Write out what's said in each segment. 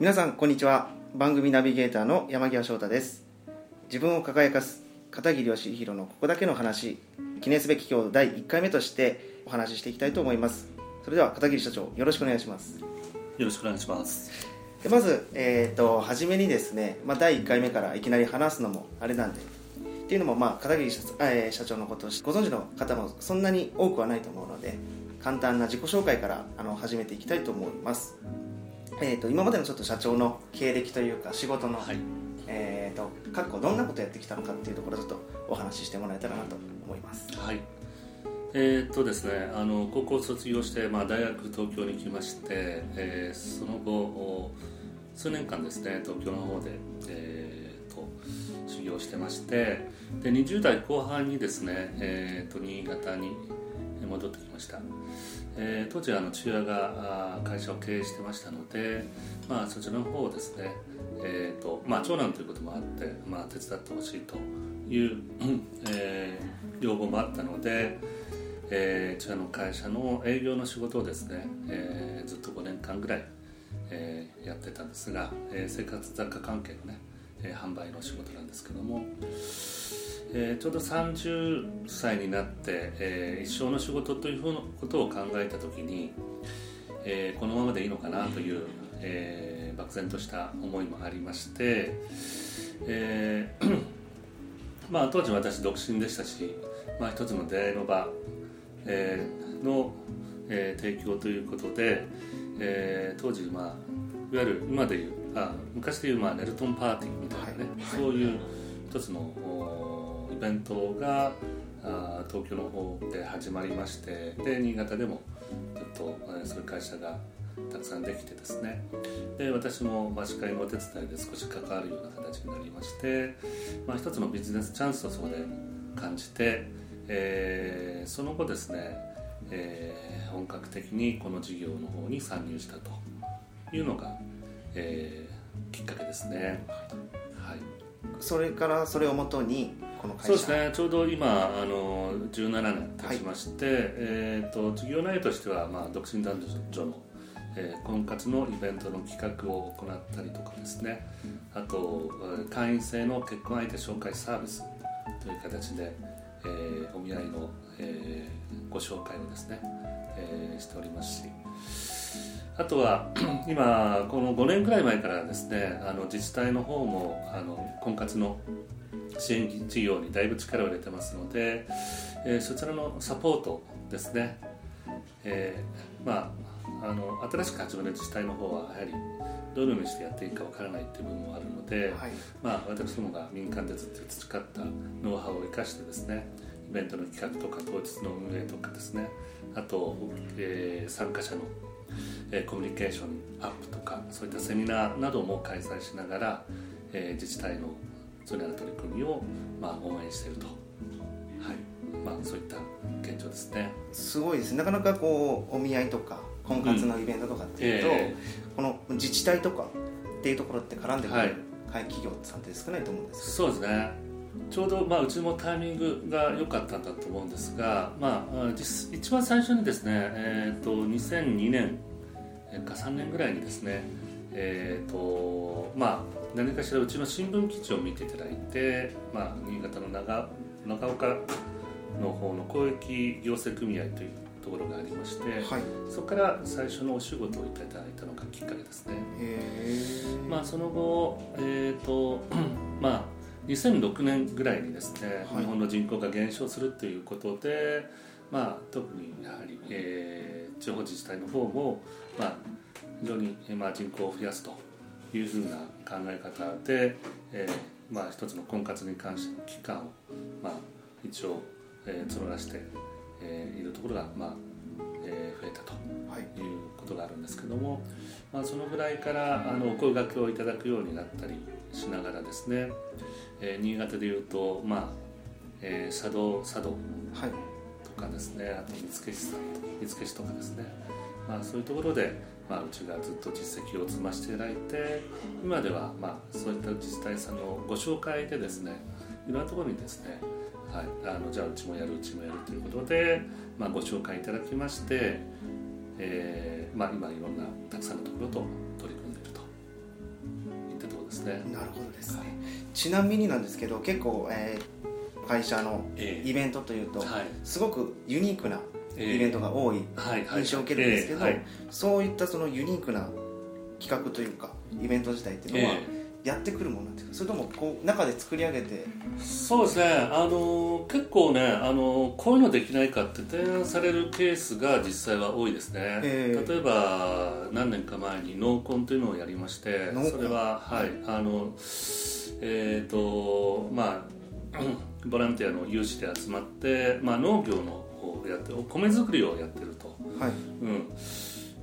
皆さんこんにちは。番組ナビゲーターの山際翔太です。自分を輝かす片桐義弘のここだけの話記念すべき今日第1回目としてお話ししていきたいと思います。それでは片桐社長よろしくお願いします。よろしくお願いします。でまず、えーと、初めにですね、まあ、第1回目からいきなり話すのもあれなんでっていうのも、まあ、片桐社,、えー、社長のことをご存知の方もそんなに多くはないと思うので簡単な自己紹介からあの始めていきたいと思いますえーと、今までのちょっと社長の経歴というか仕事の、はい、えーと、過去どんなことやってきたのかっていうところちょっとお話ししてもらえたらなと思います。はい。えー、っとですね、あの高校卒業して、まあ、大学東京に来まして、えー、その後数年間ですね東京の方で、えー、と修行してましてで20代後半にですね、えー、と新潟に戻ってきました、えー、当時あの父親が会社を経営してましたので、まあ、そちらの方をですね、えーとまあ、長男ということもあって、まあ、手伝ってほしいという、えー、要望もあったので、えー、父親の会社の営業の仕事をですね、えー、ずっと5年間ぐらい、えー、やってたんですが、えー、生活雑貨関係のね、えー、販売の仕事なんですけども、えー、ちょうど30歳になって、えー、一生の仕事というふうなことを考えた時に、えー、このままでいいのかなという、えー、漠然とした思いもありまして、えーまあ、当時私独身でしたし、まあ、一つの出会いの場、えー、の、えー、提供ということで、えー、当時、まあ、いわゆる今でいうあ昔でいう、まあ、ネルトンパーティーみたいなね、はい、そういう一つのイベントがあ東京の方で始まりましてで新潟でもずっと、えそういう会社がたくさんできてですね。で私も、まあ、司会のお手伝いで少し関わるような形になりまして、まあ、一つのビジネスチャンスをそこで感じて、えー、その後ですね、えー、本格的にこの事業の方に参入したというのが、えー、きっかけですね。はい。それからそれをもとにこの会社。そうですね。ちょうど今あの17年経ちまして、はい、えーと、事業内容としては、まあ、独身男女の、えー、婚活のイベントの企画を行ったりとかですね。あと会員制の結婚相手紹介サービスという形で、えー、お見合いの、えー、ご紹介をですね、えー、しておりますしあとは 今この5年くらい前からですねあの自治体の方もあの婚活の支援事業にだいぶ力を入れてますので、えー、そちらのサポートですね、えー、まああの新しく始める自治体の方はやはりどのようにしてやっていいかわからないっていう部分もあるので、はい、まあ、私どもが民間でずっと培ったノウハウを生かしてですねイベントの企画とか当日の運営とかですねあと、えー、参加者のえコミュニケーションアップとかそういったセミナーなども開催しながら、え自治体のそれらの取り組みを、まあ、応援していると、はい。まあ、そういった現状ですね。すごいですなかなかこうお見合いとか婚活のイベントとかっていうと、うん。えー、この自治体とかっていうところって絡んでくる、はい、企業さんって少ないと思うんですそうですねちょうど、まあ、うちもタイミングが良かったんだと思うんですが、まあ、一番最初にですね、えーと、2002年か3年ぐらいにですね、えーとまあ、何かしらうちの新聞記事を見ていただいて、まあ、新潟の長長岡の方の公益行政組合というところがありまして、はい、そこから最初のお仕事をいただいたのがきっかけですね。まあ、その後、えーとまあ2006年ぐらいにですね、はい、日本の人口が減少するということで、まあ、特にやはり、えー、地方自治体の方も、まあ、非常に、まあ、人口を増やすというふうな考え方で、えーまあ、一つの婚活に関しての期間を、まあ、一応、えー、募らせて、えー、いるところが、まあえー、増えたということがあるんですけども、まあ、そのぐらいからあのお声がけをいただくようになったりしながらですね、えー、新潟でいうとまあ、えー、佐渡佐渡とかですね、はい、あと見附市さん見附市とかですね、まあ、そういうところで、まあ、うちがずっと実績を積ましていただいて今では、まあ、そういった自治体さんのご紹介でですねいろんなところにですね、はい、あのじゃあうちもやるうちもやるということで、まあ、ご紹介いただきまして、えーまあ、今いろんなたくさんのところと取りますね。なるほどですね、ちなみになんですけど結構、えー会社のええ。イベントというと、はい。すごくユニークなええ。イベントが多いはいはい印象を受けるんですけど、ええはい。そういったそのユニークな企画というかイベント自体っていうのはえやってくるものなんですかそれともこう中で作り上げて。そうですね。あの結構ねあのこういうのできないかって提案されるケースが実際は多いですね、ええ。例えば何年か前に濃紺というのをやりましてそれははい。あのえっ、とまあうんボランティアの有志で集まって、まあ、農業の方をやってお米作りをやってると。はい。うん、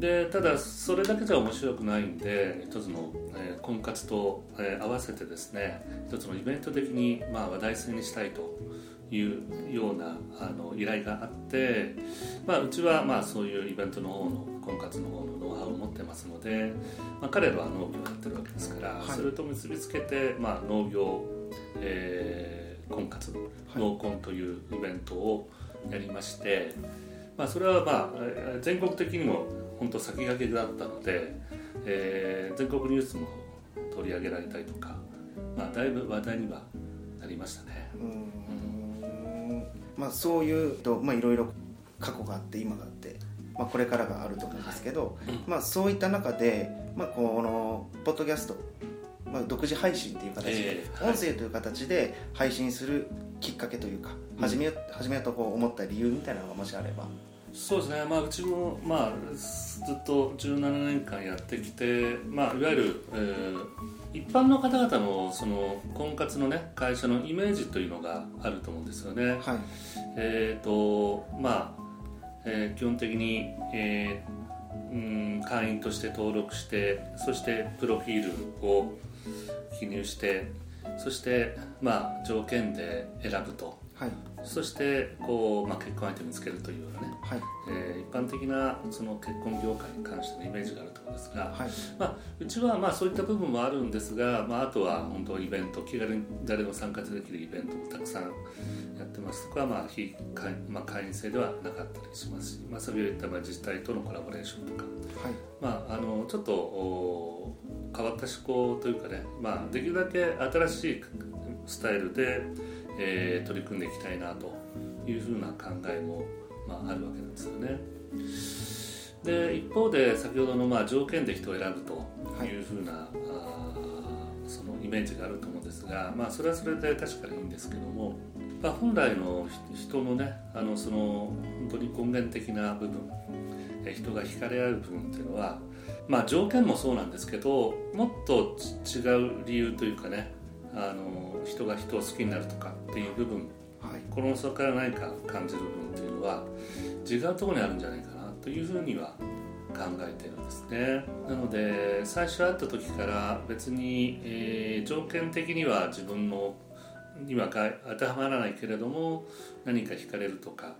でただそれだけじゃ面白くないんで一つの、えー婚活と、えー合わせてですね一つのイベント的に、まあ、話題性にしたいというようなあの依頼があって、まあ、うちは、まあ、そういうイベントの方の婚活の方のノウハウを持ってますので、まあ、彼らは農業をやってるわけですから、はい。それと結びつけて、まあ、農業、えー婚活農婚というイベントをやりまして、まあ、それはまあえー全国的にも本当先駆けだったので、えー全国ニュースも取り上げられたりとか、まあ、だいぶ話題にはなりましたね。うーん。まあそういうとまあいろいろ過去があって今があって、まあ、これからがあると思うんですけど、うんまあそういった中で、まあ、このポッドキャスト、まあ、独自配信という形で、ええはい。音声という形で配信するきっかけというか、うん。始めよ始めようとこう思った理由みたいなのがもしあればそうですね、まあ、うちも、まあ、ずっと17年間やってきて、まあ、いわゆる、えー一般の方々のその婚活の、ね、会社のイメージというのがあると思うんですよね。はい。えーとまあえー基本的に、えーうん、会員として登録してそしてプロフィールを記入してそして、まあ、条件で選ぶと。はいそしてこう、まあ、結婚相手を見つけるというようなね、はい。えー一般的なその結婚業界に関してのイメージがあると思うんですが、はい。まあ、うちはまあそういった部分もあるんですが、まあ、あとは本当イベント気軽に誰でも参加できるイベントもたくさんやってますとか、まあ非会まあ、会員制ではなかったりしますし、まあ、そういったまあ自治体とのコラボレーションとか、はい。まあ、あのちょっとお変わった思考というかね、まあ、できるだけ新しいスタイルで、えー取り組んでいきたいなというふうな考えも、まあ、あるわけなんですよね。で一方で先ほどのまあ条件で人を選ぶというふうな、あーそのイメージがあると思うんですが、まあ、それはそれで確かにいいんですけども、まあ、本来のひ人のねあのその本当に根源的な部分え人が惹かれ合う部分っていうのは、まあ、条件もそうなんですけどもっとち違う理由というかねあの人が人を好きになるとかっていう部分はい。心の底から何か感じる部分っていうのは違うところにあるんじゃないかなというふうには考えてるんですね。なので最初会った時から別に、えー条件的には自分のにはが当てはまらないけれども何か惹かれるとか、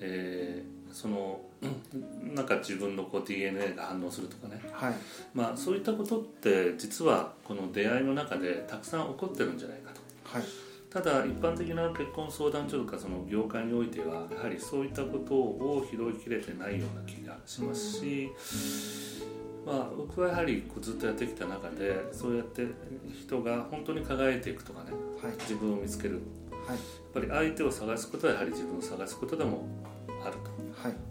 えーそのうんなんか自分のこう DNA が反応するとかね。はい。まあそういったことって実はこの出会いの中でたくさん起こってるんじゃないかと。はい。ただ一般的な結婚相談所とかその業界においてはやはりそういったことを拾いきれてないような気がしますし、まあ、僕はやはりこうずっとやってきた中でそうやって人が本当に輝いていくとかねはい。自分を見つける。はい。やっぱり相手を探すことはやはり自分を探すことでもあると。はい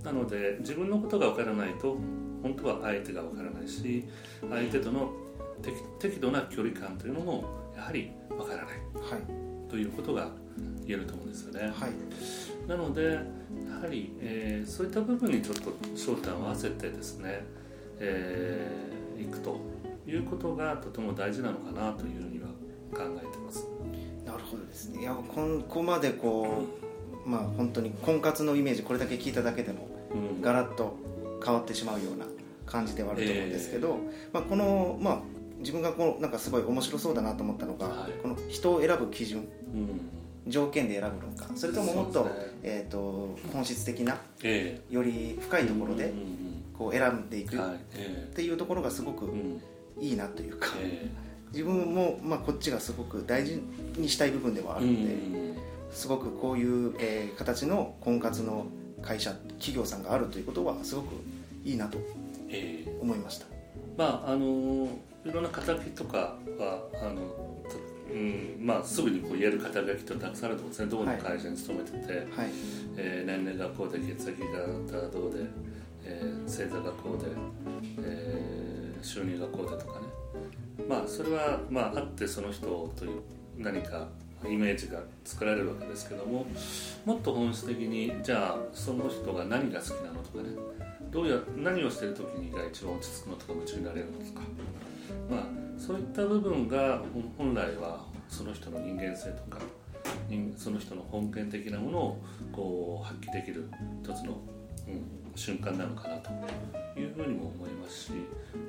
なので自分のことが分からないと本当は相手が分からないし相手との適適度な距離感というのもやはり分からないはいということが言えると思うんですよね。はいなのでやはり、えーそういった部分にちょっと焦点を合わせてですね、えーいくということがとても大事なのかなというふうには考えてます。なるほどですねいやこんここまでこうまあ本当に婚活のイメージこれだけ聞いただけでもうん。ガラッと変わってしまうような感じではあると思うんですけど、まあ、この、まあ、自分がこうなんかすごい面白そうだなと思ったのが、はい。この人を選ぶ基準うん。条件で選ぶのかそれとももっと,、ね。えー、と本質的なえより深いところでこう選んでいくっていうところがすごくいいなというかえ自分も、まあ、こっちがすごく大事にしたい部分ではあーるので、うんすごくこういう、えー形の婚活の会社企業さんがあるということはすごくいいなとえー思いました。まああのいろんな肩書きとかはあの、うんまあ、すぐにこう言える肩書きとたくさんあると思うんですね。どこの会社に勤めてて、はい。えー年齢がこうで血液型どうで、えー星座がこうで、えー収入がこうでとかね。まあそれは、まあ、あってその人という何かイメージが作られるわけですけどももっと本質的にじゃあその人が何が好きなのとかねどうや何をしてる時にが一番落ち着くのとか夢中になれるのとか。まあそういった部分が本来はその人の人間性とかその人の本権的なものをこう発揮できる一つの、うん、瞬間なのかなというふうにも思いますし、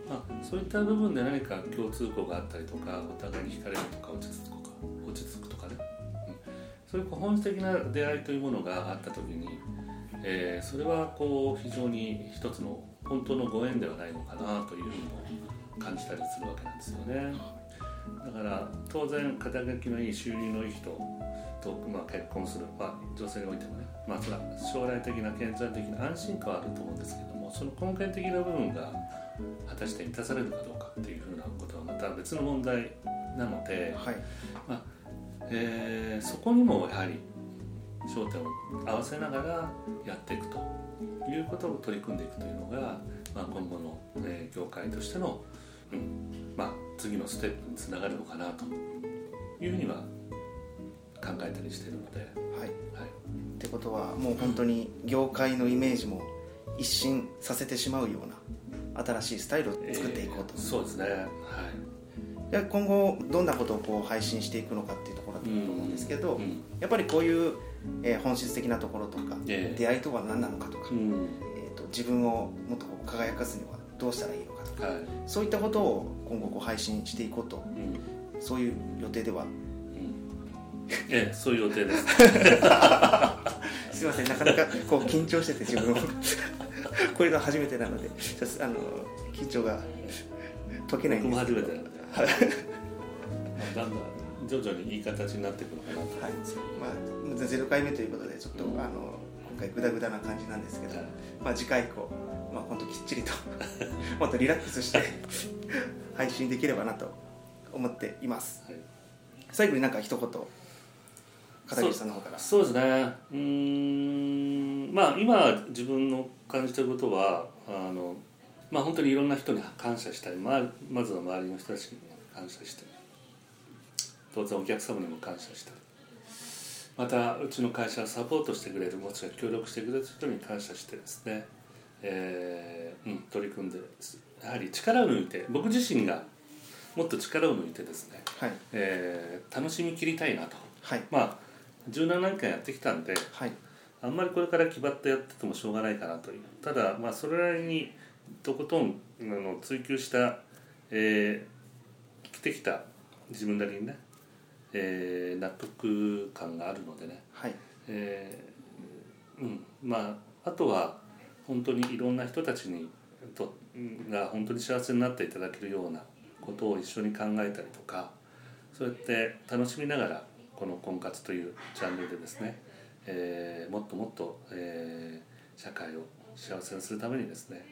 まあ、そういった部分で何か共通項があったりとかお互いに惹かれるとか落ち着くとか落ち着くとかね、うん、そういう本質的な出会いというものがあった時に、えーそれはこう非常に一つの本当のご縁ではないのかなというふうにも感じたりするわけなんですよね。だから当然肩書きのいい収入のいい人と、まあ、結婚する、まあ、女性においてもね、まあ、それは将来的な健全的な安心感はあると思うんですけどもその根源的な部分が果たして満たされるかどうかっていうふうなことはまた別の問題なので、はい。えーそこにもやはり焦点を合わせながらやっていくということを取り組んでいくというのが、まあ、今後の、えー業界としての、うんまあ、次のステップにつながるのかなというふうには考えたりしているので、はい。はい、ってことはもう本当に業界のイメージも一新させてしまうような新しいスタイルを作っていこうと、えーそうですね。はいいや今後どんなことをこう配信していくのかっていうところだと思うんですけど、うんやっぱりこういう、えー本質的なところとか、ええ。出会いとは何なのかとか、うん。えー、と自分をもっと輝かすにはどうしたらいいのかとかはい。そういったことを今後こう配信していこうとうん。そういう予定では？うん。ええそういう予定です。すいませんなかなかこう緊張してて自分を。これが初めてなのでちょっとあの緊張が解けないん僕もですけど。初めてなんで、まあだんだん徐々にいい形になっていくのかなと。思い。はい。まあ、0回目ということでちょっと、うんあの今回グダグダな感じなんですけど、はいまあ、次回以降、まあ、本当きっちりともっとリラックスして配信できればなと思っていますはい最後になんか一言片桐さんの方からそうですねうーんまあ今自分の感じてることはあのまあ本当にいろんな人に感謝したい。ままずは周りの人たちに感謝して。当然お客様にも感謝したい。またうちの会社をサポートしてくれるもしくは協力してくれる人に感謝してですね、えーうん、取り組んでやはり力を抜いて僕自身がもっと力を抜いてですね、はい。えー楽しみきりたいなと。はい。まあ17年間やってきたんではい。あんまりこれから気張ってやっててもしょうがないかなという。ただまあそれなりにとことんあの追求した、えー、生きてきた自分なりにね、えー納得感があるのでね、はい。えーうん、まああとは本当にいろんな人たちにとが本当に幸せになっていただけるようなことを一緒に考えたりとかそうやって楽しみながらこの婚活というジャンルでですね、えーもっともっと、えー社会を幸せにするためにですね、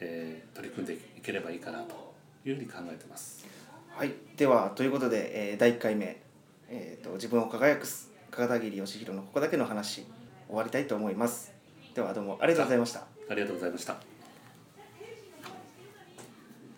えー取り組んでいければいいかなというふうに考えてます。はい、ではということで、えー第1回目、えーと「自分を輝くす片桐義弘のここだけの話」終わりたいと思いますではどうもありがとうございましたありがとうございました。